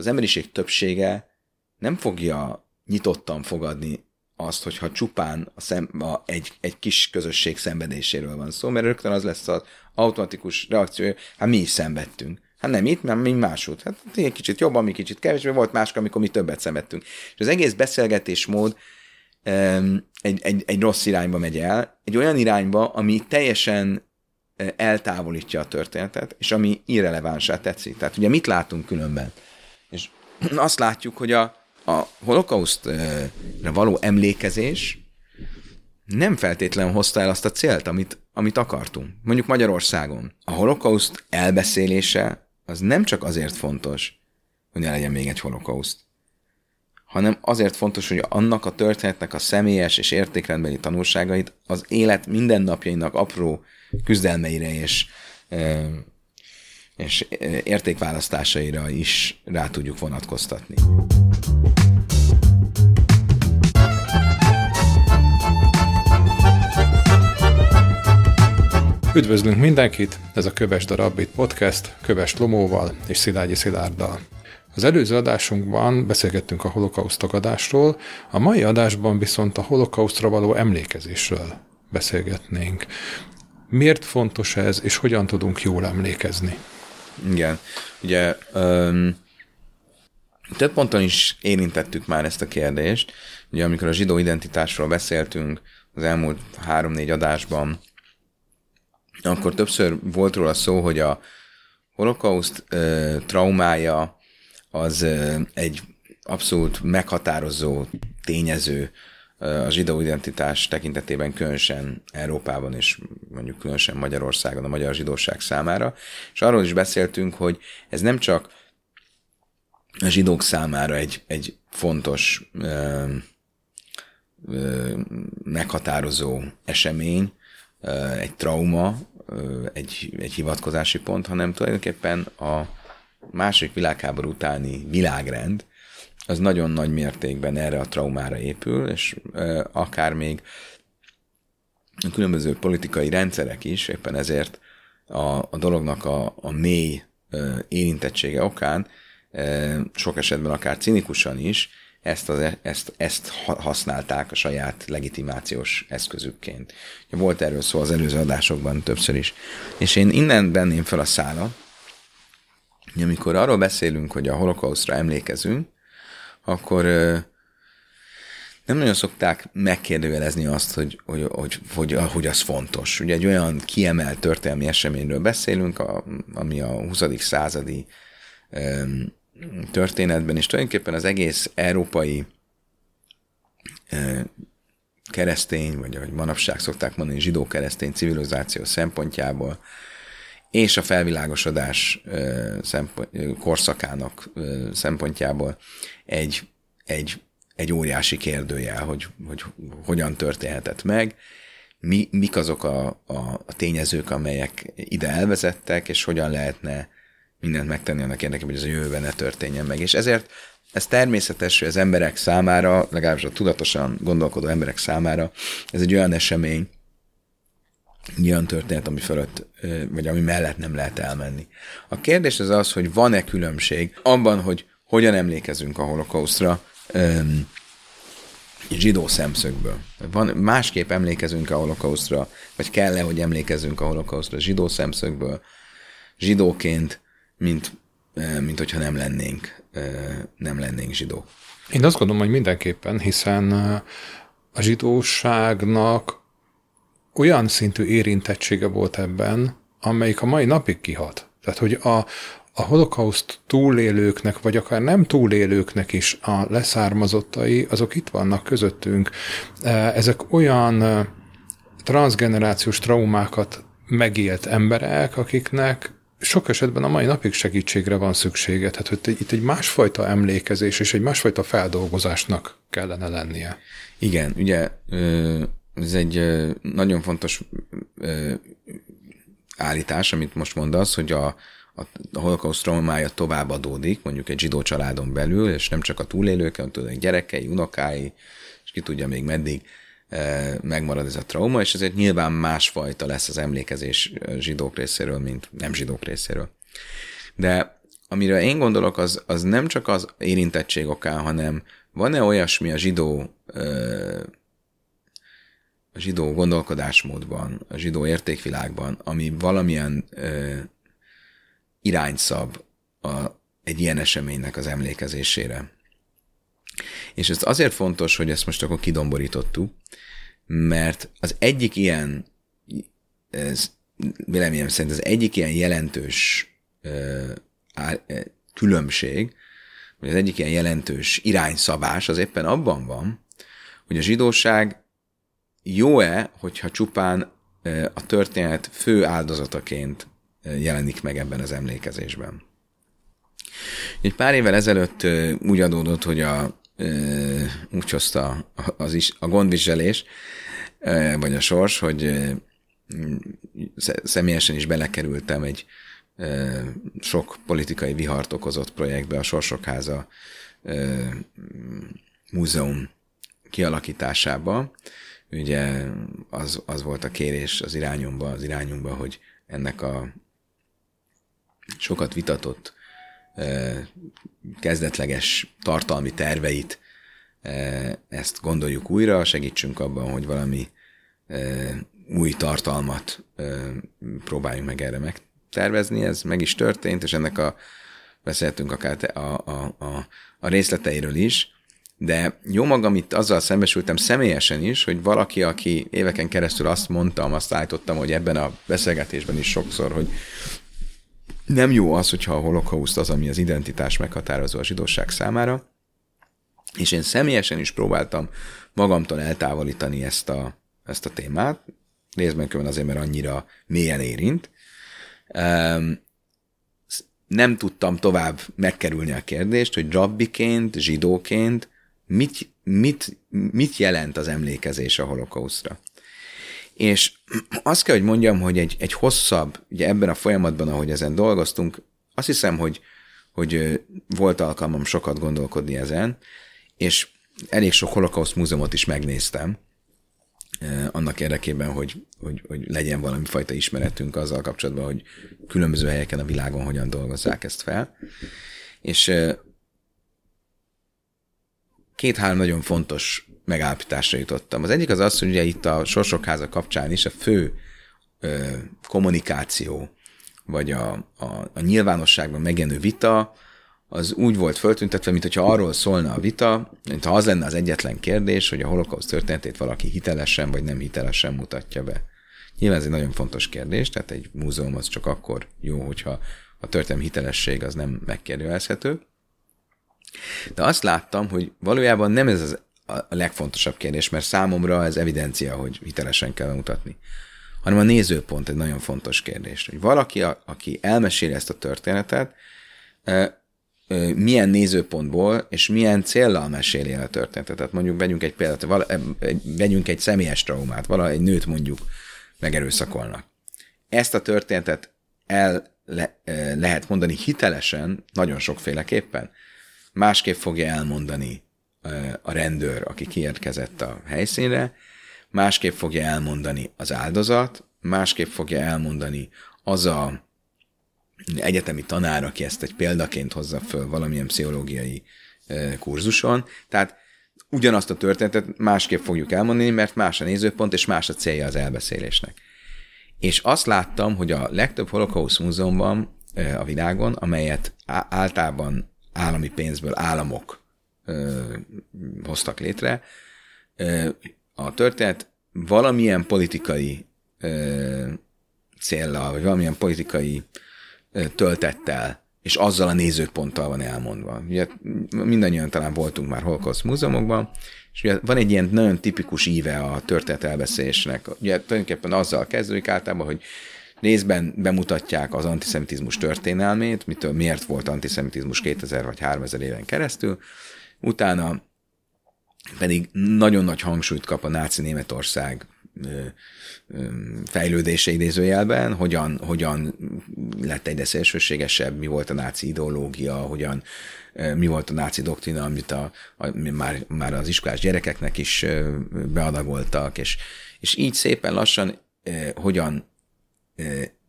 Az emberiség többsége nem fogja nyitottan fogadni azt, hogyha csupán a szem, a, egy, egy kis közösség szenvedéséről van szó, mert rögtön az lesz az automatikus reakció, hát mi is szenvedtünk. Hát nem itt, mert mi máshogy. Hát egy kicsit jobban, mi kicsit kevésbé, volt máskor, amikor mi többet szenvedtünk. És az egész beszélgetésmód egy, egy, egy rossz irányba megy el, egy olyan irányba, ami teljesen e, eltávolítja a történetet, és ami irrelevánsá tetszik. Tehát ugye mit látunk különben? Azt látjuk, hogy a, a holokausztra való emlékezés nem feltétlenül hozta el azt a célt, amit, amit akartunk. Mondjuk Magyarországon. A holokauszt elbeszélése az nem csak azért fontos, hogy ne legyen még egy holokauszt, hanem azért fontos, hogy annak a történetnek a személyes és értékrendbeli tanulságait az élet mindennapjainak apró küzdelmeire és, és értékválasztásaira is rá tudjuk vonatkoztatni. Üdvözlünk mindenkit, ez a Köves Darabbit Podcast, Köves Lomóval és Szilágyi Szilárddal. Az előző adásunkban beszélgettünk a holokauszt tagadásról, a mai adásban viszont a holokausztra való emlékezésről beszélgetnénk. Miért fontos ez, és hogyan tudunk jól emlékezni? Igen, ugye um, több ponton is érintettük már ezt a kérdést. Ugye amikor a zsidó identitásról beszéltünk az elmúlt három-négy adásban, akkor többször volt róla szó, hogy a holokauszt uh, traumája az egy abszolút meghatározó tényező a zsidó identitás tekintetében különösen Európában és mondjuk különösen Magyarországon a magyar zsidóság számára. És arról is beszéltünk, hogy ez nem csak a zsidók számára egy, egy fontos ö, ö, meghatározó esemény, ö, egy trauma, ö, egy, egy hivatkozási pont, hanem tulajdonképpen a második világháború utáni világrend, az nagyon nagy mértékben erre a traumára épül, és e, akár még a különböző politikai rendszerek is, éppen ezért a, a dolognak a, a mély e, érintettsége okán e, sok esetben akár cinikusan is ezt, az, ezt, ezt használták a saját legitimációs eszközükként. Volt erről szó az előző adásokban többször is. És én innen benném fel a szálat, amikor arról beszélünk, hogy a holokausztra emlékezünk, akkor nem nagyon szokták megkérdőjelezni azt, hogy, hogy, hogy, hogy, hogy az fontos. Ugye egy olyan kiemelt történelmi eseményről beszélünk, a, ami a 20. századi történetben, és tulajdonképpen az egész európai keresztény, vagy ahogy manapság szokták mondani, zsidó-keresztény civilizáció szempontjából és a felvilágosodás korszakának szempontjából egy, egy, egy óriási kérdőjel, hogy, hogy hogyan történhetett meg, mi, mik azok a, a, a tényezők, amelyek ide elvezettek, és hogyan lehetne mindent megtenni annak érdekében, hogy ez a jövőben ne történjen meg. És ezért ez természetes, hogy az emberek számára, legalábbis a tudatosan gondolkodó emberek számára, ez egy olyan esemény, olyan történet, ami fölött, vagy ami mellett nem lehet elmenni. A kérdés az az, hogy van-e különbség abban, hogy hogyan emlékezünk a holokausztra um, zsidó szemszögből. Van, másképp emlékezünk a holokausztra, vagy kell-e, hogy emlékezünk a holokausztra zsidó szemszögből, zsidóként, mint, mint hogyha nem lennénk, nem lennénk zsidók. Én azt gondolom, hogy mindenképpen, hiszen a zsidóságnak olyan szintű érintettsége volt ebben, amelyik a mai napig kihat. Tehát, hogy a, a holokauszt túlélőknek, vagy akár nem túlélőknek is a leszármazottai, azok itt vannak közöttünk. E, ezek olyan e, transgenerációs traumákat megélt emberek, akiknek sok esetben a mai napig segítségre van szüksége. Tehát hogy itt egy másfajta emlékezés és egy másfajta feldolgozásnak kellene lennie. Igen, ugye ez egy nagyon fontos állítás, amit most mondasz, hogy a, a, a holokauszt traumája tovább adódik, mondjuk egy zsidó családon belül, és nem csak a túlélők, hanem tudod, gyerekei, unokái, és ki tudja még meddig e, megmarad ez a trauma, és ezért nyilván másfajta lesz az emlékezés zsidók részéről, mint nem zsidók részéről. De amire én gondolok, az, az nem csak az érintettség okán, hanem van-e olyasmi a zsidó a zsidó gondolkodásmódban, a zsidó értékvilágban, ami valamilyen ö, irányt szab a, egy ilyen eseménynek az emlékezésére. És ez azért fontos, hogy ezt most akkor kidomborítottuk, mert az egyik ilyen, ez véleményem szerint az egyik ilyen jelentős ö, á, különbség, vagy az egyik ilyen jelentős irányszabás az éppen abban van, hogy a zsidóság jó-e, hogyha csupán a történet fő áldozataként jelenik meg ebben az emlékezésben. Egy pár évvel ezelőtt úgy adódott, hogy a, úgy hozta az is, a gondviselés, vagy a sors, hogy személyesen is belekerültem egy sok politikai vihart okozott projektbe, a Sorsok Háza múzeum kialakításába, ugye az, az volt a kérés az irányomba, az irányunkba, hogy ennek a sokat vitatott kezdetleges tartalmi terveit ezt gondoljuk újra, segítsünk abban, hogy valami új tartalmat próbáljunk meg erre megtervezni. Ez meg is történt, és ennek a beszéltünk akár a, a, a, a részleteiről is, de jó magam itt azzal szembesültem személyesen is, hogy valaki, aki éveken keresztül azt mondtam, azt állítottam, hogy ebben a beszélgetésben is sokszor, hogy nem jó az, hogyha a holokauszt az, ami az identitás meghatározó a zsidóság számára, és én személyesen is próbáltam magamtól eltávolítani ezt a, ezt a témát, részben külön azért, mert annyira mélyen érint. Nem tudtam tovább megkerülni a kérdést, hogy rabbiként, zsidóként mit, mit, mit jelent az emlékezés a holokausztra. És azt kell, hogy mondjam, hogy egy, egy hosszabb, ugye ebben a folyamatban, ahogy ezen dolgoztunk, azt hiszem, hogy, hogy volt alkalmam sokat gondolkodni ezen, és elég sok holokauszt múzeumot is megnéztem, annak érdekében, hogy, hogy, hogy legyen valami fajta ismeretünk azzal kapcsolatban, hogy különböző helyeken a világon hogyan dolgozzák ezt fel. És két-három nagyon fontos megállapításra jutottam. Az egyik az az, hogy ugye itt a Sorsokháza kapcsán is a fő ö, kommunikáció, vagy a, a, a nyilvánosságban megjelenő vita, az úgy volt föltüntetve, mint hogyha arról szólna a vita, mint az lenne az egyetlen kérdés, hogy a holokauszt történetét valaki hitelesen vagy nem hitelesen mutatja be. Nyilván ez egy nagyon fontos kérdés, tehát egy múzeum az csak akkor jó, hogyha a történelmi hitelesség az nem megkérdőjelezhető. De azt láttam, hogy valójában nem ez az a legfontosabb kérdés, mert számomra ez evidencia, hogy hitelesen kell mutatni, hanem a nézőpont egy nagyon fontos kérdés. Hogy valaki, aki elmeséli ezt a történetet, milyen nézőpontból és milyen céllal meséli el a történetet. Tehát mondjuk vegyünk egy példát, vegyünk egy személyes traumát, vala egy nőt mondjuk megerőszakolnak. Ezt a történetet el le, lehet mondani hitelesen, nagyon sokféleképpen másképp fogja elmondani a rendőr, aki kiérkezett a helyszínre, másképp fogja elmondani az áldozat, másképp fogja elmondani az a egyetemi tanár, aki ezt egy példaként hozza föl valamilyen pszichológiai kurzuson. Tehát ugyanazt a történetet másképp fogjuk elmondani, mert más a nézőpont, és más a célja az elbeszélésnek. És azt láttam, hogy a legtöbb holokauszt múzeumban a világon, amelyet általában állami pénzből államok ö, hoztak létre. Ö, a történet valamilyen politikai ö, céllal, vagy valamilyen politikai ö, töltettel, és azzal a nézőponttal van elmondva. Ugye mindannyian talán voltunk már Holocaust múzeumokban, és ugye van egy ilyen nagyon tipikus íve a történet elbeszélésnek. Ugye tulajdonképpen azzal kezdődik általában, hogy Részben bemutatják az antiszemitizmus történelmét, mitől miért volt antiszemitizmus 2000 vagy 3000 éven keresztül, utána pedig nagyon nagy hangsúlyt kap a náci Németország fejlődése idézőjelben, hogyan, hogyan lett egyre szélsőségesebb, mi volt a náci ideológia, hogyan, mi volt a náci doktrina, amit a, a, már, már az iskolás gyerekeknek is beadagoltak, és, és így szépen lassan hogyan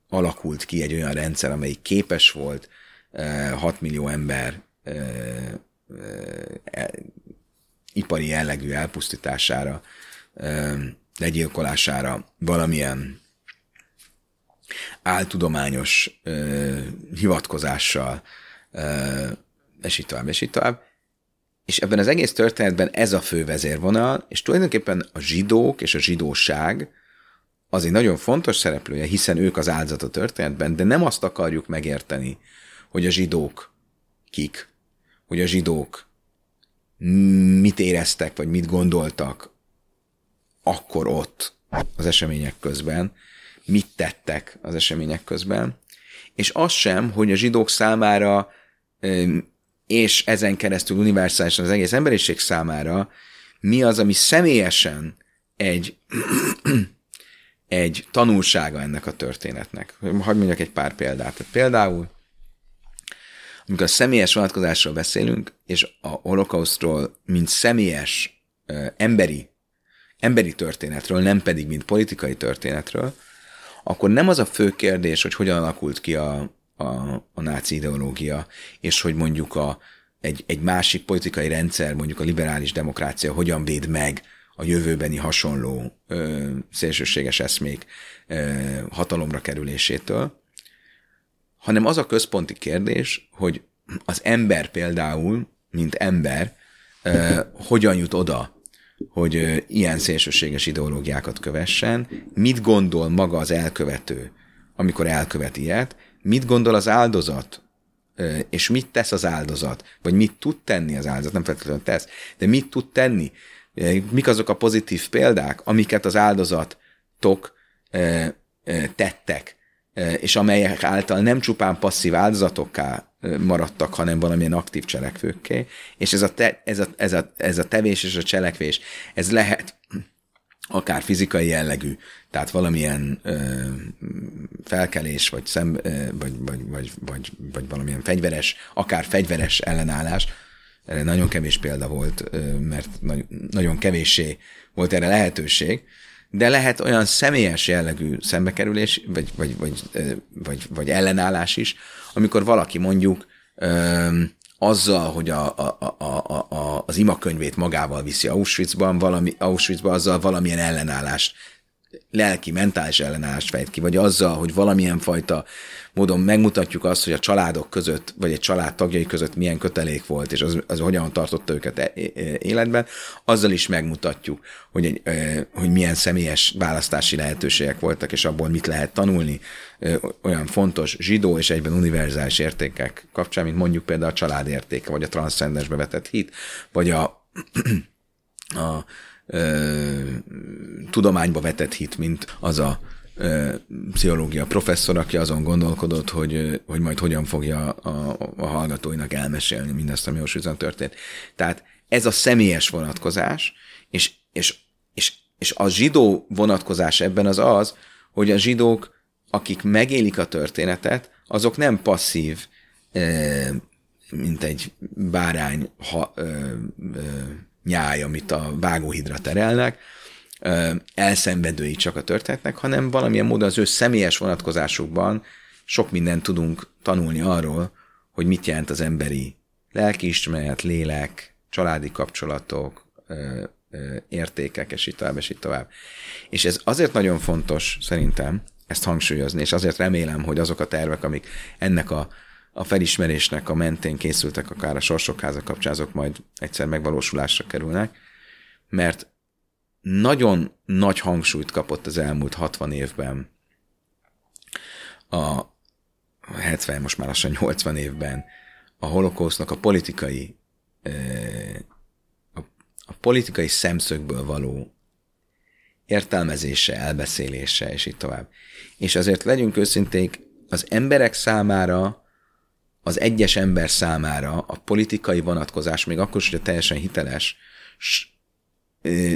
alakult ki egy olyan rendszer, amelyik képes volt 6 millió ember ipari jellegű elpusztítására, legyilkolására valamilyen áltudományos hivatkozással, és így tovább, és így tovább. És ebben az egész történetben ez a fő vezérvonal, és tulajdonképpen a zsidók és a zsidóság az egy nagyon fontos szereplője, hiszen ők az áldozat a történetben, de nem azt akarjuk megérteni, hogy a zsidók kik, hogy a zsidók mit éreztek, vagy mit gondoltak akkor ott az események közben, mit tettek az események közben, és az sem, hogy a zsidók számára, és ezen keresztül universálisan az egész emberiség számára mi az, ami személyesen egy, egy tanulsága ennek a történetnek. Hadd mondjak egy pár példát. Például, amikor a személyes vonatkozásról beszélünk, és a holokausztról, mint személyes emberi, emberi történetről, nem pedig mint politikai történetről, akkor nem az a fő kérdés, hogy hogyan alakult ki a, a, a náci ideológia, és hogy mondjuk a, egy, egy másik politikai rendszer, mondjuk a liberális demokrácia hogyan véd meg a jövőbeni hasonló ö, szélsőséges eszmék ö, hatalomra kerülésétől, hanem az a központi kérdés, hogy az ember például, mint ember, ö, hogyan jut oda, hogy ilyen szélsőséges ideológiákat kövessen, mit gondol maga az elkövető, amikor elkövet ilyet, mit gondol az áldozat, és mit tesz az áldozat, vagy mit tud tenni az áldozat, nem feltétlenül tesz, de mit tud tenni, mik azok a pozitív példák, amiket az áldozatok tettek, és amelyek által nem csupán passzív áldozatokká maradtak, hanem valamilyen aktív cselekvőkké, és ez a, te, ez, a, ez, a, ez a tevés és a cselekvés, ez lehet akár fizikai jellegű, tehát valamilyen ö, felkelés, vagy, szem, ö, vagy, vagy, vagy, vagy, vagy valamilyen fegyveres, akár fegyveres ellenállás, erre nagyon kevés példa volt, mert nagyon, kevéssé volt erre lehetőség, de lehet olyan személyes jellegű szembekerülés, vagy, vagy, vagy, vagy, vagy ellenállás is, amikor valaki mondjuk azzal, hogy a, a, a, a, az imakönyvét magával viszi Auschwitzban, valami, Auschwitzban azzal valamilyen ellenállást lelki, mentális ellenállást fejt ki, vagy azzal, hogy valamilyen fajta módon megmutatjuk azt, hogy a családok között, vagy egy család tagjai között milyen kötelék volt, és az, az hogyan tartotta őket e, e, életben, azzal is megmutatjuk, hogy, egy, e, hogy milyen személyes választási lehetőségek voltak, és abból mit lehet tanulni olyan fontos zsidó és egyben univerzális értékek kapcsán, mint mondjuk például a család értéke, vagy a transzcendensbe vetett hit, vagy a, a tudományba vetett hit, mint az a pszichológia professzor, aki azon gondolkodott, hogy, hogy majd hogyan fogja a, a hallgatóinak elmesélni mindazt, ami Auschwitzon történt. Tehát ez a személyes vonatkozás, és, és, és, és a zsidó vonatkozás ebben az az, hogy a zsidók, akik megélik a történetet, azok nem passzív, mint egy bárány ha, ö, ö, nyáj, amit a vágóhidra terelnek, elszenvedői csak a történetnek, hanem valamilyen módon az ő személyes vonatkozásukban sok mindent tudunk tanulni arról, hogy mit jelent az emberi lelkiismeret, lélek, családi kapcsolatok, értékek, és így tovább, és így tovább. És ez azért nagyon fontos, szerintem, ezt hangsúlyozni, és azért remélem, hogy azok a tervek, amik ennek a a felismerésnek a mentén készültek akár a sorsokháza kapcsán, azok majd egyszer megvalósulásra kerülnek, mert nagyon nagy hangsúlyt kapott az elmúlt 60 évben a 70, most már lassan 80 évben a holokausznak a politikai a, politikai szemszögből való értelmezése, elbeszélése, és így tovább. És azért legyünk őszinték, az emberek számára az egyes ember számára a politikai vonatkozás, még akkor is, hogy teljesen hiteles,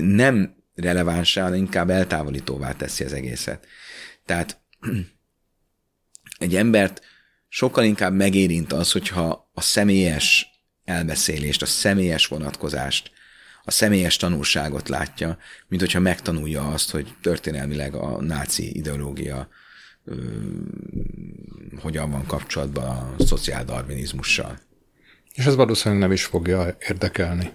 nem relevánsá, hanem inkább eltávolítóvá teszi az egészet. Tehát egy embert sokkal inkább megérint az, hogyha a személyes elbeszélést, a személyes vonatkozást, a személyes tanulságot látja, mint hogyha megtanulja azt, hogy történelmileg a náci ideológia hogyan van kapcsolatban a szociáldarvinizmussal. És ez valószínűleg nem is fogja érdekelni.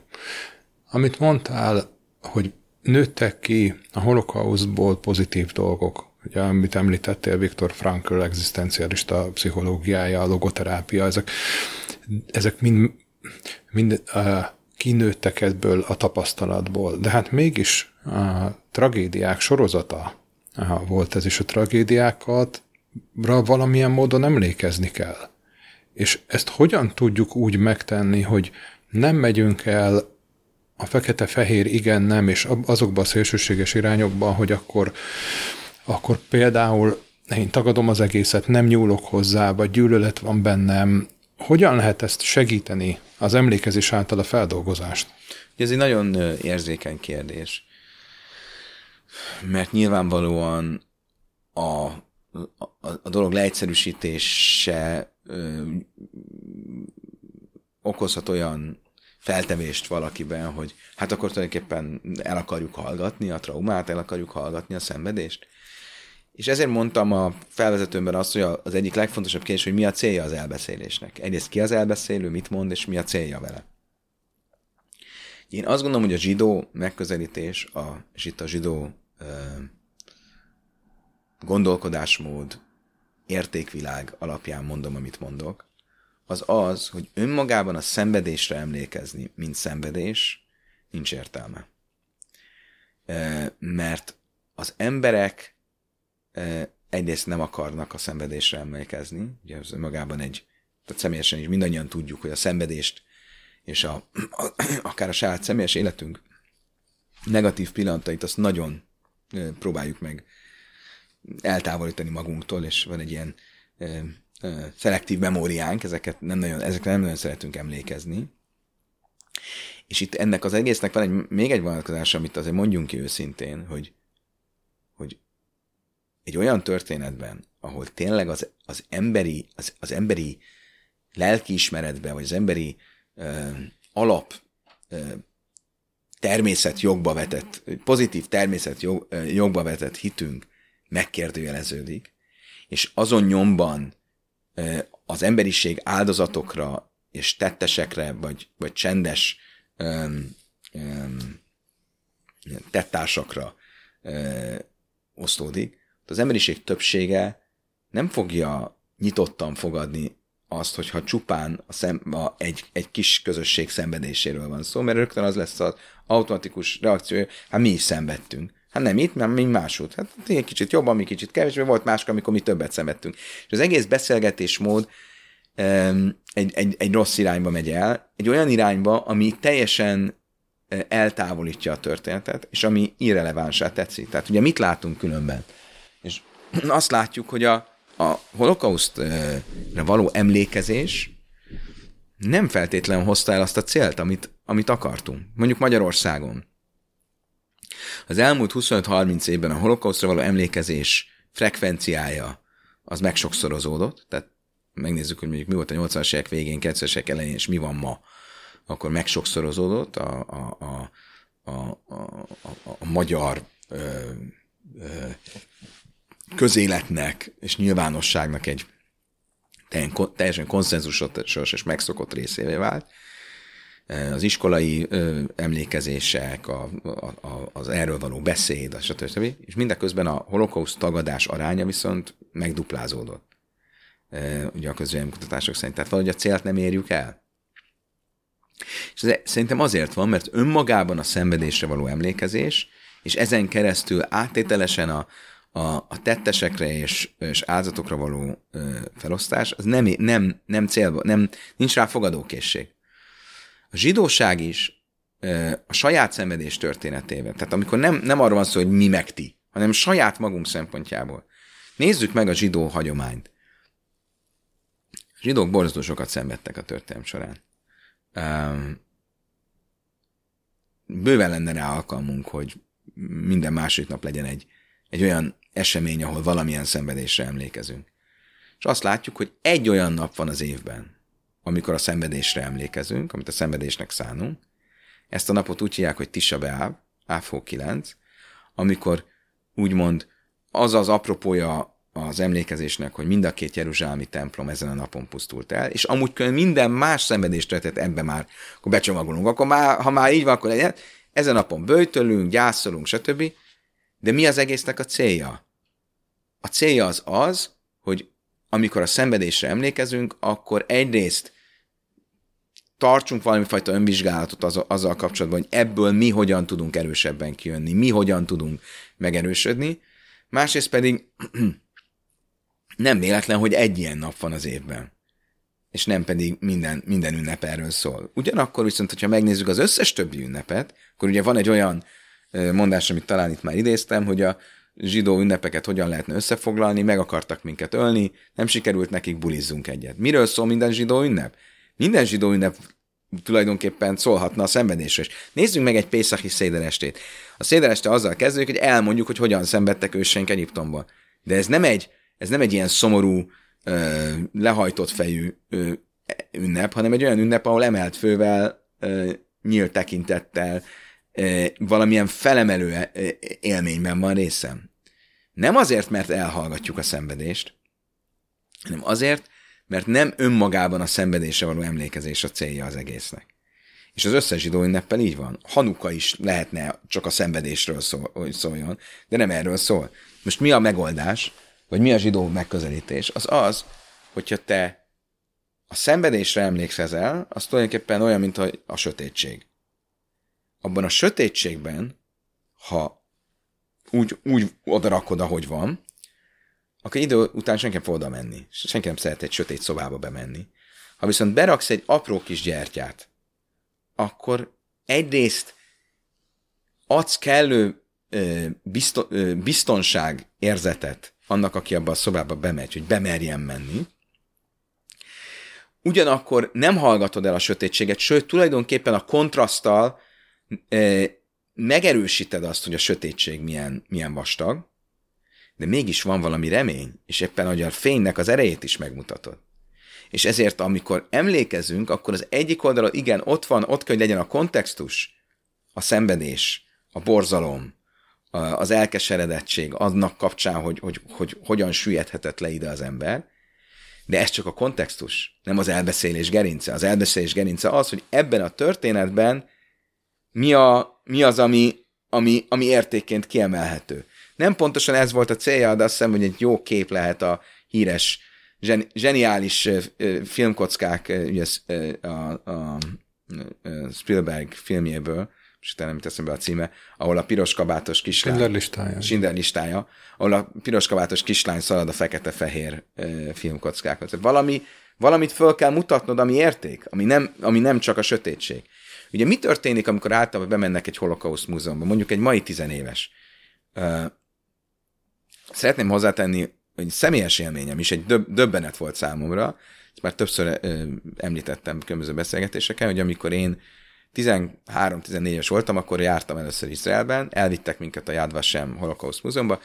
Amit mondtál, hogy nőttek ki a holokauszból pozitív dolgok, ugye, amit említettél, Viktor Frankl egzisztencialista pszichológiája, a logoterápia, ezek, ezek mind, mind uh, kinőttek ebből a tapasztalatból. De hát mégis a tragédiák sorozata uh, volt ez, és a tragédiákat valamilyen módon emlékezni kell. És ezt hogyan tudjuk úgy megtenni, hogy nem megyünk el a fekete-fehér igen, nem, és azokba a szélsőséges irányokba, hogy akkor, akkor például én tagadom az egészet, nem nyúlok hozzá, vagy gyűlölet van bennem. Hogyan lehet ezt segíteni az emlékezés által a feldolgozást? Ez egy nagyon érzékeny kérdés. Mert nyilvánvalóan a, a, a dolog leegyszerűsítése ö, okozhat olyan feltevést valakiben, hogy hát akkor tulajdonképpen el akarjuk hallgatni a traumát, el akarjuk hallgatni a szenvedést. És ezért mondtam a felvezetőmben azt, hogy az egyik legfontosabb kérdés, hogy mi a célja az elbeszélésnek. Egyrészt ki az elbeszélő, mit mond, és mi a célja vele. Én azt gondolom, hogy a zsidó megközelítés, a, és itt a zsidó ö, gondolkodásmód, értékvilág alapján mondom, amit mondok, az az, hogy önmagában a szenvedésre emlékezni, mint szenvedés, nincs értelme. Mert az emberek egyrészt nem akarnak a szenvedésre emlékezni, ugye ez önmagában egy, tehát személyesen is mindannyian tudjuk, hogy a szenvedést és a, a, akár a saját személyes életünk negatív pillanatait azt nagyon próbáljuk meg eltávolítani magunktól, és van egy ilyen szelektív memóriánk, ezeket nem nagyon, ezekre nem nagyon szeretünk emlékezni. És itt ennek az egésznek van egy, még egy vonatkozása, amit azért mondjunk ki őszintén, hogy, hogy egy olyan történetben, ahol tényleg az, az emberi, az, az emberi lelkiismeretbe, vagy az emberi ö, alap ö, természet jogba vetett, pozitív természet jog, ö, jogba vetett hitünk megkérdőjeleződik, és azon nyomban az emberiség áldozatokra és tettesekre, vagy, vagy csendes um, um, tettásokra um, osztódik, az emberiség többsége nem fogja nyitottan fogadni azt, hogyha csupán a szem, a, egy, egy kis közösség szenvedéséről van szó, mert rögtön az lesz az automatikus reakció, hát mi is szenvedtünk. Hát nem itt, mert mi máshogy. Hát egy kicsit jobban, mi kicsit kevésbé, volt máskor, amikor mi többet szenvedtünk. És az egész beszélgetésmód egy, egy, egy rossz irányba megy el, egy olyan irányba, ami teljesen e, eltávolítja a történetet, és ami irrelevánsá tetszik. Tehát ugye mit látunk különben? És azt látjuk, hogy a, a holokausztra való emlékezés nem feltétlenül hozta el azt a célt, amit, amit akartunk. Mondjuk Magyarországon. Az elmúlt 25-30 évben a holokausztra való emlékezés frekvenciája az megsokszorozódott, tehát megnézzük, hogy mondjuk mi volt a 80-as évek végén, 90-es évek elején, és mi van ma, akkor megsokszorozódott a, a, a, a, a, a, a magyar ö, ö, közéletnek és nyilvánosságnak egy teljesen konszenzusos és megszokott részévé vált, az iskolai emlékezések, a, a, az erről való beszéd, stb. És mindeközben a holokauszt tagadás aránya viszont megduplázódott. Ugye a kutatások szerint. Tehát valahogy a célt nem érjük el. És ez szerintem azért van, mert önmagában a szenvedésre való emlékezés, és ezen keresztül áttételesen a, a, a tettesekre és, és áldozatokra való ö, felosztás, az nem, nem, nem célba, nem, nincs rá fogadókészség. A zsidóság is a saját szenvedés történetével, tehát amikor nem, nem arról van szó, hogy mi meg ti, hanem saját magunk szempontjából. Nézzük meg a zsidó hagyományt. A zsidók borzasztó sokat szenvedtek a történelem során. Bőven lenne rá alkalmunk, hogy minden második nap legyen egy, egy olyan esemény, ahol valamilyen szenvedésre emlékezünk. És azt látjuk, hogy egy olyan nap van az évben, amikor a szenvedésre emlékezünk, amit a szenvedésnek szánunk. Ezt a napot úgy hívják, hogy Tisa Beáv, Áfó 9, amikor úgymond az az apropója az emlékezésnek, hogy mind a két jeruzsálemi templom ezen a napon pusztult el, és amúgy minden más szenvedést történt ebbe már, akkor becsomagolunk, akkor már, ha már így van, akkor legyen, ezen a napon bőtölünk, gyászolunk, stb. De mi az egésznek a célja? A célja az az, hogy amikor a szenvedésre emlékezünk, akkor egyrészt tartsunk valami fajta önvizsgálatot az, azzal kapcsolatban, hogy ebből mi hogyan tudunk erősebben kijönni, mi hogyan tudunk megerősödni, másrészt pedig nem véletlen, hogy egy ilyen nap van az évben, és nem pedig minden, minden ünnep erről szól. Ugyanakkor viszont, hogyha megnézzük az összes többi ünnepet, akkor ugye van egy olyan mondás, amit talán itt már idéztem, hogy a zsidó ünnepeket hogyan lehetne összefoglalni, meg akartak minket ölni, nem sikerült nekik, bulizzunk egyet. Miről szól minden zsidó ünnep? Minden zsidó ünnep tulajdonképpen szólhatna a szenvedésről. Nézzünk meg egy Pészachi széderestét. A szédereste azzal kezdődik, hogy elmondjuk, hogy hogyan szenvedtek őseink Egyiptomban. De ez nem egy, ez nem egy ilyen szomorú, ö, lehajtott fejű ö, ünnep, hanem egy olyan ünnep, ahol emelt fővel, ö, nyílt tekintettel, valamilyen felemelő élményben van részem. Nem azért, mert elhallgatjuk a szenvedést, hanem azért, mert nem önmagában a szenvedése való emlékezés a célja az egésznek. És az összes zsidó ünneppel így van. Hanuka is lehetne csak a szenvedésről szól, szóljon, de nem erről szól. Most mi a megoldás, vagy mi a zsidó megközelítés? Az az, hogyha te a szenvedésre emlékszel, az tulajdonképpen olyan, mint a sötétség. Abban a sötétségben, ha úgy, úgy odarakod, ahogy van, akkor idő után senki nem fog oda menni. Senki nem szeret egy sötét szobába bemenni. Ha viszont beraksz egy apró kis gyertyát, akkor egyrészt adsz kellő biztonság érzetet annak, aki abba a szobába bemegy, hogy bemerjen menni, ugyanakkor nem hallgatod el a sötétséget, sőt, tulajdonképpen a kontraszttal megerősíted azt, hogy a sötétség milyen, milyen vastag, de mégis van valami remény, és éppen hogy a fénynek az erejét is megmutatod. És ezért, amikor emlékezünk, akkor az egyik oldalon, igen, ott van, ott kell, hogy legyen a kontextus, a szenvedés, a borzalom, az elkeseredettség annak kapcsán, hogy, hogy, hogy hogyan süllyedhetett le ide az ember, de ez csak a kontextus, nem az elbeszélés gerince. Az elbeszélés gerince az, hogy ebben a történetben mi, a, mi az, ami, ami, ami értékként kiemelhető. Nem pontosan ez volt a célja, de azt hiszem, hogy egy jó kép lehet a híres, zseni, zseniális filmkockák ugye, a, a, a Spielberg filmjéből, és utána nem teszem be a címe, ahol a piros kabátos kislány. Schindler listája. Schindler listája, ahol a piros kabátos kislány szalad a fekete-fehér filmkockákat. Valami, valamit föl kell mutatnod, ami érték, ami nem, ami nem csak a sötétség. Ugye mi történik, amikor általában bemennek egy holokauszt múzeumba, mondjuk egy mai tizenéves? Szeretném hozzátenni, hogy személyes élményem is egy döb- döbbenet volt számomra, ezt már többször említettem különböző beszélgetéseken, hogy amikor én 13-14-es voltam, akkor jártam először Izraelben, elvittek minket a Yad Vashem Holocaust Múzeumba,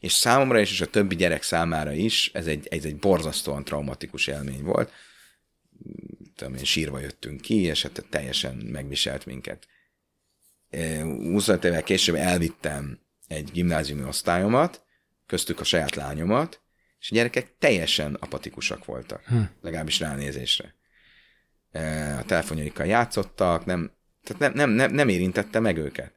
és számomra is, és a többi gyerek számára is ez egy, ez egy borzasztóan traumatikus élmény volt. Tudom én, sírva jöttünk ki, és hát teljesen megviselt minket. 25 évvel később elvittem egy gimnáziumi osztályomat, köztük a saját lányomat, és a gyerekek teljesen apatikusak voltak, hm. legalábbis ránézésre. A telefonjaikkal játszottak, nem, tehát nem, nem, nem, nem érintette meg őket.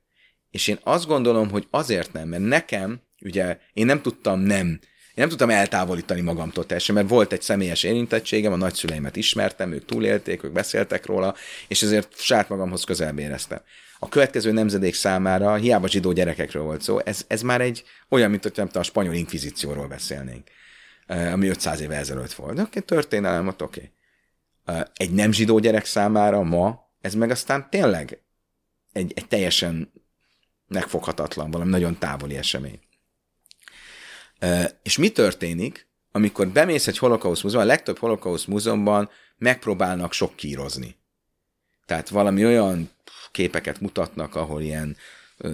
És én azt gondolom, hogy azért nem, mert nekem, ugye én nem tudtam nem, én nem tudtam eltávolítani magamtól teljesen, mert volt egy személyes érintettségem, a nagyszüleimet ismertem, ők túlélték, ők beszéltek róla, és ezért saját magamhoz közelebb éreztem a következő nemzedék számára, hiába zsidó gyerekekről volt szó, ez, ez már egy olyan, mint hogy nem tudom, a spanyol inkvizícióról beszélnénk, ami 500 éve ezelőtt volt. Oké, okay, történelem, oké. Okay. Egy nem zsidó gyerek számára ma, ez meg aztán tényleg egy, egy teljesen megfoghatatlan, valami nagyon távoli esemény. És mi történik, amikor bemész egy holokauszt múzeumban, a legtöbb holokauszt múzeumban megpróbálnak sok kírozni. Tehát valami olyan képeket mutatnak, ahol ilyen ö,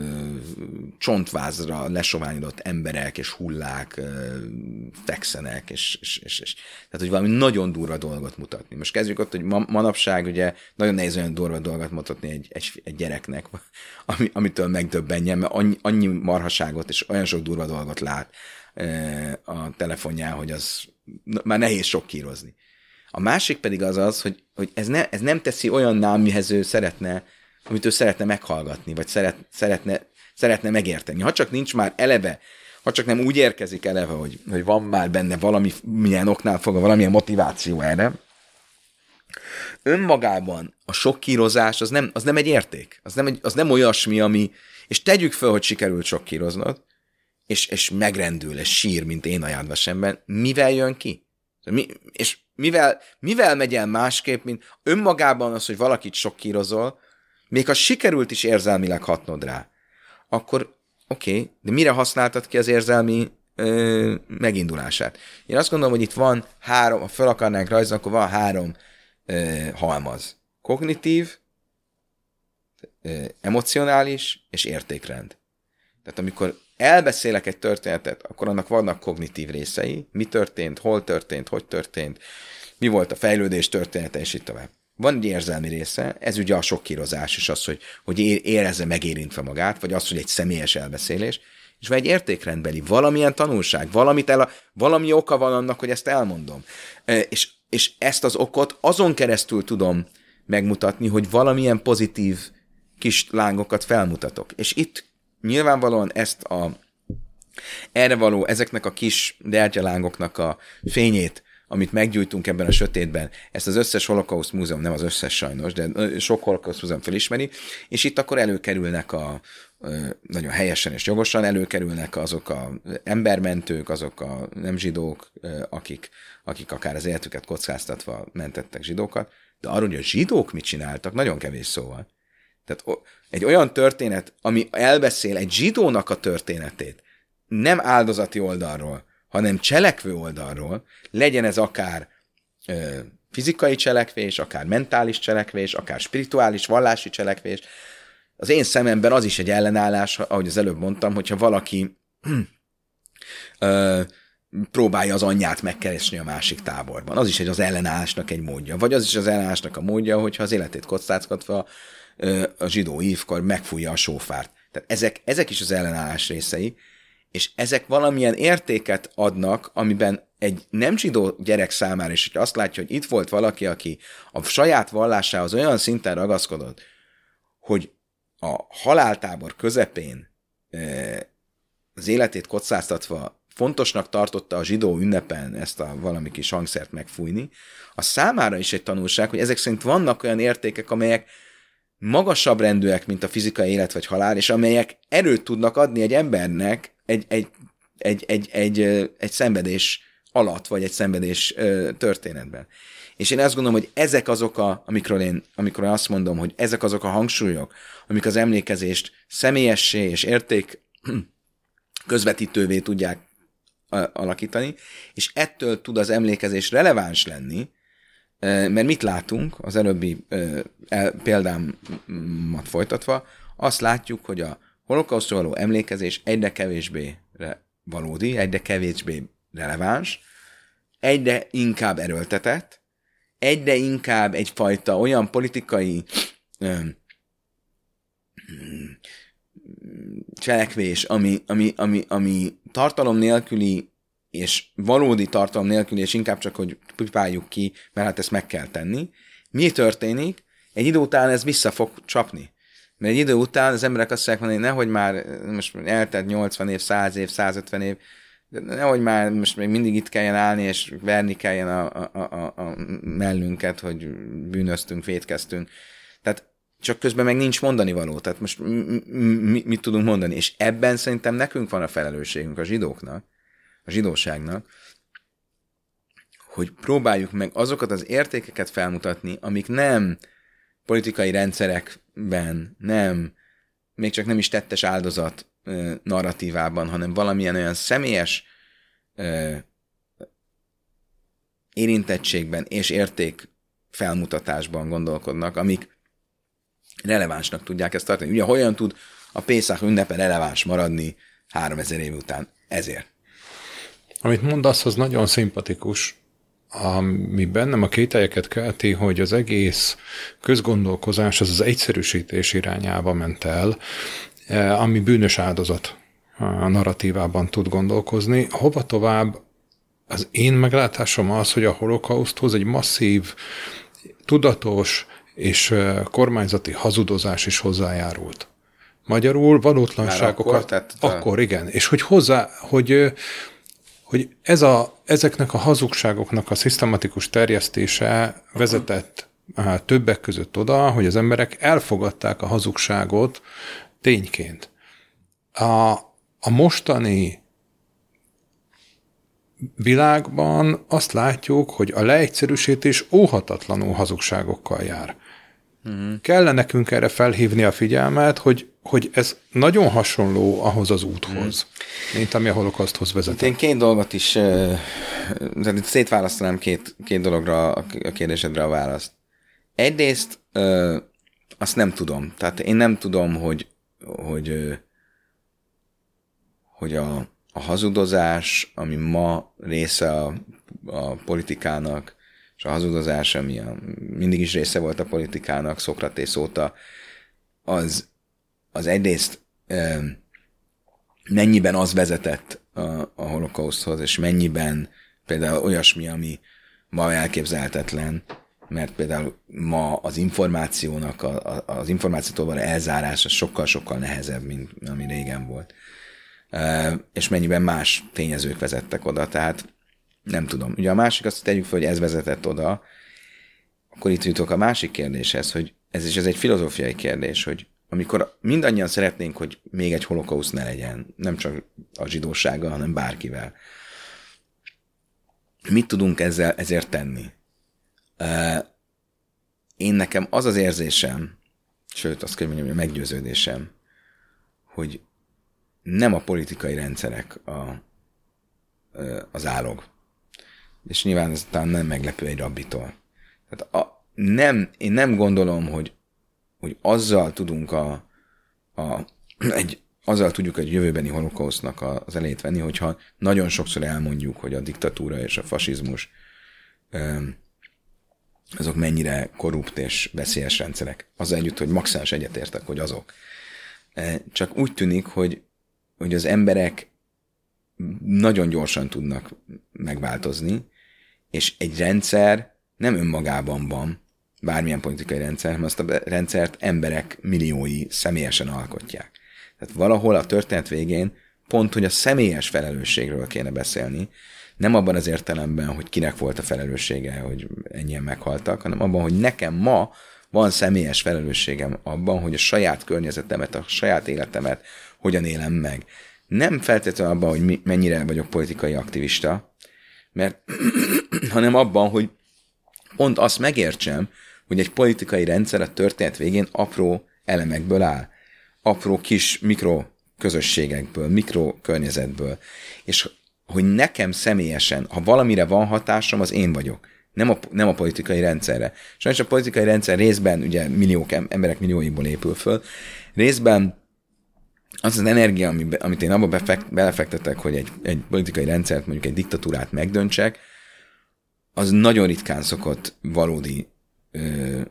csontvázra lesoványodott emberek és hullák ö, fekszenek, és, és, és, és tehát, hogy valami nagyon durva dolgot mutatni. Most kezdjük ott, hogy ma, manapság ugye nagyon nehéz olyan durva dolgot mutatni egy, egy, egy gyereknek, ami, amitől megdöbbenjen, mert annyi, annyi marhaságot és olyan sok durva dolgot lát a telefonján, hogy az már nehéz sok kírozni. A másik pedig az az, hogy, hogy ez, ne, ez nem teszi olyan mihez ő szeretne, amit ő szeretne meghallgatni, vagy szeret, szeretne, szeretne megérteni. Ha csak nincs már eleve, ha csak nem úgy érkezik eleve, hogy, hogy van már benne valami, milyen oknál fogva, valamilyen motiváció erre, önmagában a sok kírozás az nem, az nem egy érték, az nem, egy, az nem olyasmi, ami, és tegyük föl, hogy sikerült sok kíroznod, és, és megrendül, és sír, mint én a jádvasemben, mivel jön ki? Mi, és mivel, mivel megy el másképp, mint önmagában az, hogy valakit sok kírozol, még ha sikerült is érzelmileg hatnod rá, akkor oké, okay, de mire használtad ki az érzelmi ö, megindulását? Én azt gondolom, hogy itt van három, ha fel akarnánk rajzolni, akkor van három ö, halmaz. Kognitív, ö, emocionális és értékrend. Tehát amikor elbeszélek egy történetet, akkor annak vannak kognitív részei, mi történt, hol történt, hogy történt, mi volt a fejlődés története, és itt tovább. Van egy érzelmi része, ez ugye a sokkírozás is az, hogy, hogy érezze megérintve magát, vagy az, hogy egy személyes elbeszélés, és van egy értékrendbeli, valamilyen tanulság, valamit el, valami oka van annak, hogy ezt elmondom. És, és ezt az okot azon keresztül tudom megmutatni, hogy valamilyen pozitív kis lángokat felmutatok. És itt nyilvánvalóan ezt a erre való, ezeknek a kis dergyalángoknak a fényét, amit meggyújtunk ebben a sötétben, ezt az összes holokauszt múzeum, nem az összes sajnos, de sok holokauszt múzeum felismeri, és itt akkor előkerülnek a, nagyon helyesen és jogosan előkerülnek azok a embermentők, azok a nem zsidók, akik, akik akár az életüket kockáztatva mentettek zsidókat, de arról, hogy a zsidók mit csináltak, nagyon kevés szóval. Tehát egy olyan történet, ami elbeszél egy zsidónak a történetét, nem áldozati oldalról, hanem cselekvő oldalról, legyen ez akár ö, fizikai cselekvés, akár mentális cselekvés, akár spirituális, vallási cselekvés, az én szememben az is egy ellenállás, ahogy az előbb mondtam, hogyha valaki ö, próbálja az anyját megkeresni a másik táborban. Az is egy az ellenállásnak egy módja. Vagy az is az ellenállásnak a módja, hogyha az életét kockáztatva a zsidó ívkor megfújja a sófárt. Tehát ezek, ezek is az ellenállás részei, és ezek valamilyen értéket adnak, amiben egy nem zsidó gyerek számára is, hogy azt látja, hogy itt volt valaki, aki a saját vallásához olyan szinten ragaszkodott, hogy a haláltábor közepén az életét kockáztatva fontosnak tartotta a zsidó ünnepen ezt a valami kis hangszert megfújni, a számára is egy tanulság, hogy ezek szerint vannak olyan értékek, amelyek magasabb rendűek, mint a fizikai élet vagy halál, és amelyek erőt tudnak adni egy embernek egy, egy, egy, egy, egy, egy szenvedés alatt, vagy egy szenvedés történetben. És én azt gondolom, hogy ezek azok a, amikről én, amikor én azt mondom, hogy ezek azok a hangsúlyok, amik az emlékezést személyessé és érték közvetítővé tudják alakítani, és ettől tud az emlékezés releváns lenni, mert mit látunk az előbbi példámat folytatva? Azt látjuk, hogy a holokausztról való emlékezés egyre kevésbé valódi, egyre kevésbé releváns, egyre inkább erőltetett, egyre inkább egyfajta olyan politikai ö, cselekvés, ami, ami, ami, ami tartalom nélküli és valódi tartalom nélkül, és inkább csak, hogy pipáljuk ki, mert hát ezt meg kell tenni. Mi történik? Egy idő után ez vissza fog csapni. Mert egy idő után az emberek azt mondják mondani, nehogy már most eltelt 80 év, 100 év, 150 év, de nehogy már most még mindig itt kelljen állni, és verni kelljen a, a, a, a mellünket, hogy bűnöztünk, vétkeztünk. Tehát csak közben meg nincs mondani való. Tehát most mi, mi, mit tudunk mondani? És ebben szerintem nekünk van a felelősségünk, a zsidóknak, a zsidóságnak, hogy próbáljuk meg azokat az értékeket felmutatni, amik nem politikai rendszerekben, nem, még csak nem is tettes áldozat narratívában, hanem valamilyen olyan személyes érintettségben és érték felmutatásban gondolkodnak, amik relevánsnak tudják ezt tartani. Ugye hogyan tud a Pészak ünnepe releváns maradni 3000 év után? Ezért. Amit mondasz, az nagyon szimpatikus, ami bennem a kételyeket kelti, hogy az egész közgondolkozás az az egyszerűsítés irányába ment el, eh, ami bűnös áldozat narratívában tud gondolkozni. Hova tovább az én meglátásom az, hogy a holokauszthoz egy masszív, tudatos és kormányzati hazudozás is hozzájárult. Magyarul valótlanságokat. Akkor, tehát akkor, igen. És hogy hozzá, hogy, hogy ez a, ezeknek a hazugságoknak a szisztematikus terjesztése vezetett többek között oda, hogy az emberek elfogadták a hazugságot tényként. A, a mostani világban azt látjuk, hogy a leegyszerűsítés óhatatlanul hazugságokkal jár. Uh-huh. Kellene nekünk erre felhívni a figyelmet, hogy, hogy ez nagyon hasonló ahhoz az úthoz, uh-huh. mint ami a holokauszthoz vezet. Én két dolgot is, tehát szétválasztanám két, két dologra a kérdésedre a választ. Egyrészt azt nem tudom. Tehát én nem tudom, hogy, hogy, hogy a, a hazudozás, ami ma része a, a politikának, és a hazudozás, ami a, mindig is része volt a politikának Szokratész óta, az, az egyrészt mennyiben az vezetett a, a holokauszthoz, és mennyiben például olyasmi, ami ma elképzelhetetlen, mert például ma az információnak, a, a, az információtól való elzárása sokkal-sokkal nehezebb, mint ami régen volt. E, és mennyiben más tényezők vezettek oda, tehát nem tudom. Ugye a másik azt tegyük fel, hogy ez vezetett oda, akkor itt jutok a másik kérdéshez, hogy ez is ez egy filozófiai kérdés, hogy amikor mindannyian szeretnénk, hogy még egy holokauszt ne legyen, nem csak a zsidósággal, hanem bárkivel, mit tudunk ezzel ezért tenni? Én nekem az az érzésem, sőt, azt kell mondjam, hogy meggyőződésem, hogy nem a politikai rendszerek a, az állog. És nyilván ez talán nem meglepő egy rabbitól. Tehát a, nem, én nem gondolom, hogy, hogy azzal tudunk a, a, egy, azzal tudjuk egy jövőbeni holokausznak az elét venni, hogyha nagyon sokszor elmondjuk, hogy a diktatúra és a fasizmus azok mennyire korrupt és veszélyes rendszerek. Az együtt, hogy maximális egyetértek, hogy azok. E, csak úgy tűnik, hogy, hogy az emberek nagyon gyorsan tudnak megváltozni, és egy rendszer nem önmagában van, bármilyen politikai rendszer, hanem azt a rendszert emberek milliói személyesen alkotják. Tehát valahol a történet végén pont, hogy a személyes felelősségről kéne beszélni, nem abban az értelemben, hogy kinek volt a felelőssége, hogy ennyien meghaltak, hanem abban, hogy nekem ma van személyes felelősségem abban, hogy a saját környezetemet, a saját életemet hogyan élem meg. Nem feltétlenül abban, hogy mennyire vagyok politikai aktivista, mert, hanem abban, hogy pont azt megértsem, hogy egy politikai rendszer a történet végén apró elemekből áll. Apró kis mikro közösségekből, mikro környezetből. És hogy nekem személyesen, ha valamire van hatásom, az én vagyok. Nem a, nem a politikai rendszerre. Sajnos a politikai rendszer részben, ugye milliók, emberek millióiból épül föl, részben az az energia, amit én abba befekt, belefektetek, hogy egy, egy politikai rendszert, mondjuk egy diktatúrát megdöntsek, az nagyon ritkán szokott valódi ö,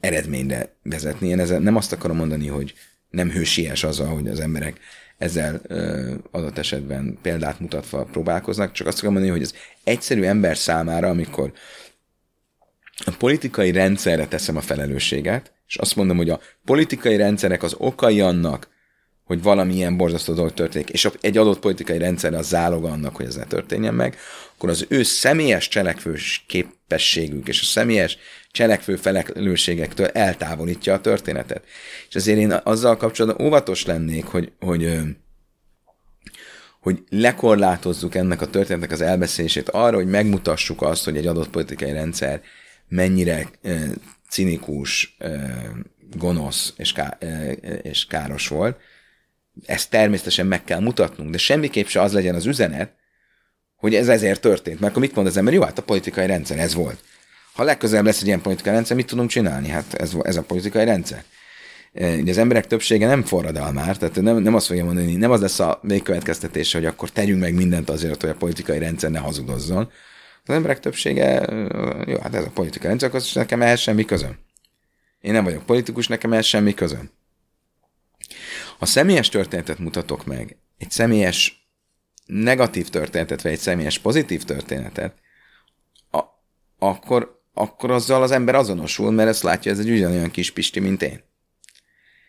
eredményre vezetni. Én ezzel nem azt akarom mondani, hogy nem hősies az, hogy az emberek ezzel ö, adott esetben példát mutatva próbálkoznak, csak azt akarom mondani, hogy az egyszerű ember számára, amikor a politikai rendszerre teszem a felelősséget, és azt mondom, hogy a politikai rendszerek az okai annak, hogy valamilyen borzasztó dolog történik, és egy adott politikai rendszer az zálog annak, hogy ez ne történjen meg, akkor az ő személyes cselekvő képességük és a személyes cselekvő felelősségektől eltávolítja a történetet. És azért én azzal kapcsolatban óvatos lennék, hogy, hogy, hogy lekorlátozzuk ennek a történetnek az elbeszélését arra, hogy megmutassuk azt, hogy egy adott politikai rendszer mennyire cinikus, gonosz és, ká, és káros volt, ezt természetesen meg kell mutatnunk, de semmiképp se az legyen az üzenet, hogy ez ezért történt. Mert akkor mit mond az ember? Jó, hát a politikai rendszer, ez volt. Ha legközelebb lesz egy ilyen politikai rendszer, mit tudunk csinálni? Hát ez, ez a politikai rendszer. Ugye az emberek többsége nem forradalmár, tehát nem, nem azt fogja mondani, nem az lesz a végkövetkeztetése, hogy akkor tegyünk meg mindent azért, hogy a politikai rendszer ne hazudozzon. Az emberek többsége, jó, hát ez a politikai rendszer, akkor nekem ehhez semmi közöm. Én nem vagyok politikus, nekem ehhez semmi közöm. Ha személyes történetet mutatok meg, egy személyes negatív történetet, vagy egy személyes pozitív történetet, a, akkor, akkor azzal az ember azonosul, mert ezt látja, ez egy ugyanolyan kis pisti, mint én.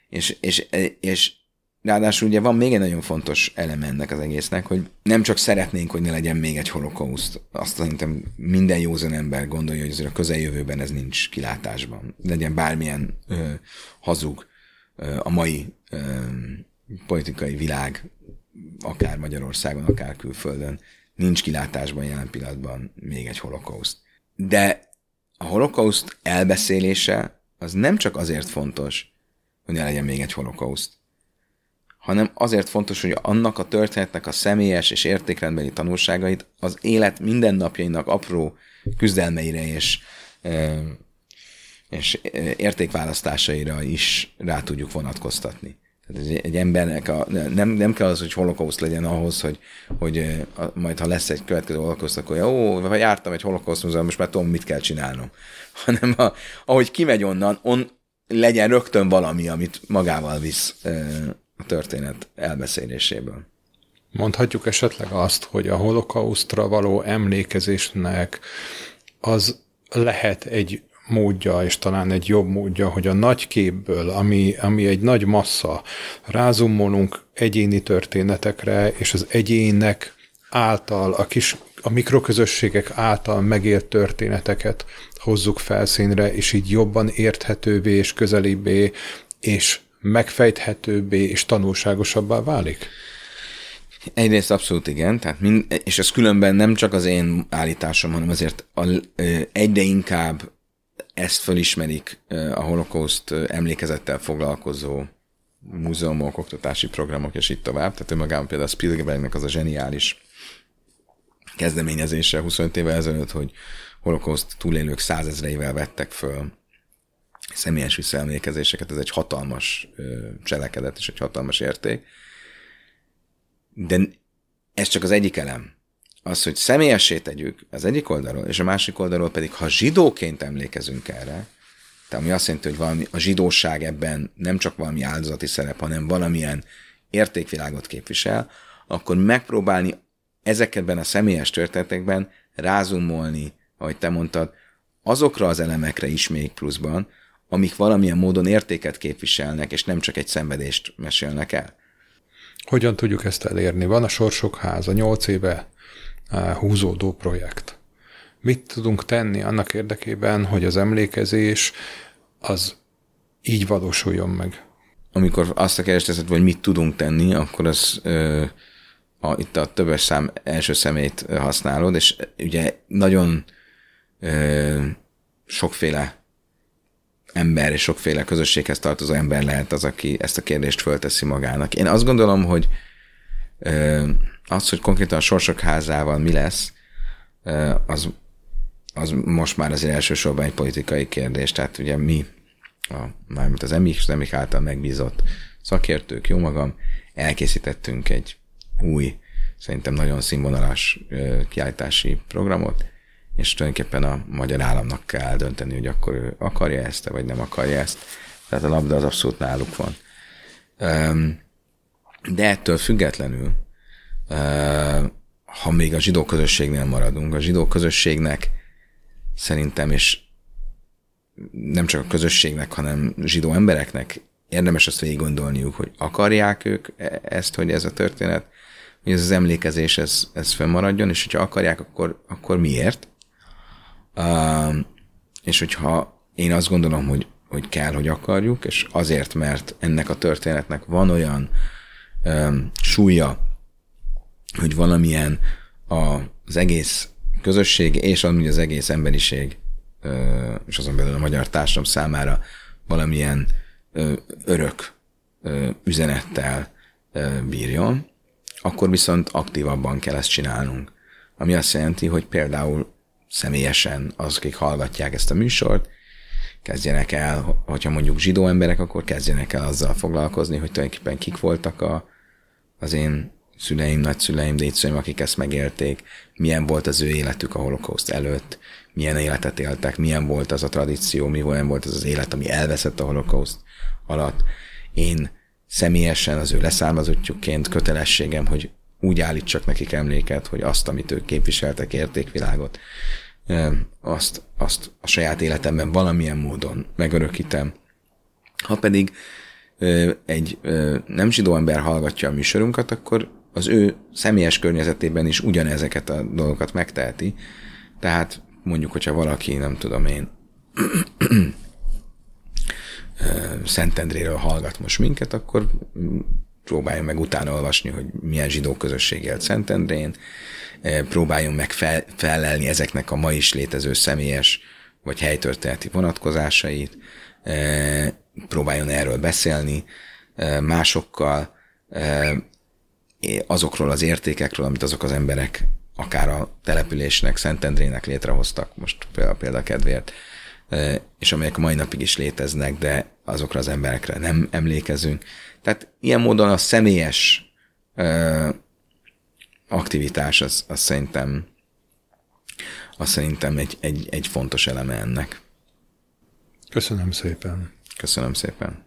És, és, és ráadásul ugye van még egy nagyon fontos eleme ennek az egésznek, hogy nem csak szeretnénk, hogy ne legyen még egy holokauszt, azt szerintem minden józan ember gondolja, hogy azért a közeljövőben ez nincs kilátásban. Legyen bármilyen ö, hazug ö, a mai ö, politikai világ, akár Magyarországon, akár külföldön, nincs kilátásban jelen pillanatban még egy holokauszt. De a holokauszt elbeszélése az nem csak azért fontos, hogy ne legyen még egy holokauszt, hanem azért fontos, hogy annak a történetnek a személyes és értékrendbeli tanulságait az élet mindennapjainak apró küzdelmeire és, és értékválasztásaira is rá tudjuk vonatkoztatni. Tehát egy, embernek a, nem, nem kell az, hogy holokauszt legyen ahhoz, hogy, hogy majd ha lesz egy következő holokauszt, akkor jó, ha jártam egy holokauszt múzeum, most már tudom, mit kell csinálnom. Hanem a, ahogy kimegy onnan, on, legyen rögtön valami, amit magával visz a történet elbeszéléséből. Mondhatjuk esetleg azt, hogy a holokausztra való emlékezésnek az lehet egy módja, és talán egy jobb módja, hogy a nagy képből, ami, ami egy nagy massza, rázumolunk egyéni történetekre, és az egyének által, a kis a mikroközösségek által megélt történeteket hozzuk felszínre, és így jobban érthetővé és közelébbé, és megfejthetőbbé és tanulságosabbá válik? Egyrészt abszolút igen, tehát mind, és ez különben nem csak az én állításom, hanem azért a, egyre inkább ezt fölismerik a holokauszt emlékezettel foglalkozó múzeumok, oktatási programok, és így tovább. Tehát önmagában például Spielbergnek az a zseniális kezdeményezése 25 évvel ezelőtt, hogy holokauszt túlélők százezreivel vettek föl személyes visszaemlékezéseket, ez egy hatalmas cselekedet és egy hatalmas érték. De ez csak az egyik elem. Az, hogy személyessé tegyük az egyik oldalról, és a másik oldalról pedig, ha zsidóként emlékezünk erre, tehát ami azt jelenti, hogy valami, a zsidóság ebben nem csak valami áldozati szerep, hanem valamilyen értékvilágot képvisel, akkor megpróbálni ezekben a személyes történetekben rázumolni, ahogy te mondtad, azokra az elemekre is még pluszban, amik valamilyen módon értéket képviselnek, és nem csak egy szenvedést mesélnek el. Hogyan tudjuk ezt elérni? Van a Sorsok Háza, nyolc éve húzódó projekt. Mit tudunk tenni annak érdekében, hogy az emlékezés az így valósuljon meg? Amikor azt a kérdést hogy mit tudunk tenni, akkor az ö, a, itt a többes szám első szemét használod, és ugye nagyon ö, sokféle ember és sokféle közösséghez tartozó ember lehet az, aki ezt a kérdést fölteszi magának. Én azt gondolom, hogy az, hogy konkrétan a sorsok házával mi lesz, az, az most már azért elsősorban egy politikai kérdés. Tehát ugye mi, a, mármint az és az EMIK által megbízott szakértők, jó magam, elkészítettünk egy új, szerintem nagyon színvonalas kiállítási programot, és tulajdonképpen a magyar államnak kell dönteni, hogy akkor ő akarja ezt, vagy nem akarja ezt. Tehát a labda az abszolút náluk van. De ettől függetlenül, ha még a zsidó közösségnél maradunk, a zsidó közösségnek szerintem, és nem csak a közösségnek, hanem zsidó embereknek érdemes azt végig gondolniuk, hogy akarják ők e-, ezt, hogy ez a történet, hogy ez az emlékezés, ez, ez fennmaradjon, és hogyha akarják, akkor, akkor miért? és hogyha én azt gondolom, hogy, hogy kell, hogy akarjuk, és azért, mert ennek a történetnek van olyan um, súlya, hogy valamilyen a, az egész közösség és amúgy az egész emberiség, és azon belül a magyar társadalom számára valamilyen örök üzenettel bírjon, akkor viszont aktívabban kell ezt csinálnunk. Ami azt jelenti, hogy például személyesen azok, akik hallgatják ezt a műsort, kezdjenek el, hogyha mondjuk zsidó emberek, akkor kezdjenek el azzal foglalkozni, hogy tulajdonképpen kik voltak a, az én szüleim, nagyszüleim, dédszüleim, akik ezt megélték, milyen volt az ő életük a holokauszt előtt, milyen életet éltek, milyen volt az a tradíció, mi volt az az élet, ami elveszett a holokauszt alatt. Én személyesen az ő leszármazottjukként kötelességem, hogy úgy állítsak nekik emléket, hogy azt, amit ők képviseltek, értékvilágot, azt, azt a saját életemben valamilyen módon megörökítem. Ha pedig egy nem zsidó ember hallgatja a műsorunkat, akkor az ő személyes környezetében is ugyanezeket a dolgokat megteheti. Tehát mondjuk, hogyha valaki, nem tudom én, Szentendréről hallgat most minket, akkor próbáljon meg utána olvasni, hogy milyen zsidó közösség élt Szentendrén, próbáljon meg fel, felelni ezeknek a ma is létező személyes vagy helytörténeti vonatkozásait, próbáljon erről beszélni másokkal, azokról az értékekről, amit azok az emberek akár a településnek, Szentendrének létrehoztak, most például példakedvéért, és amelyek a mai napig is léteznek, de azokra az emberekre nem emlékezünk. Tehát ilyen módon a személyes aktivitás az, az szerintem az szerintem egy, egy, egy fontos eleme ennek. Köszönöm szépen. Köszönöm szépen.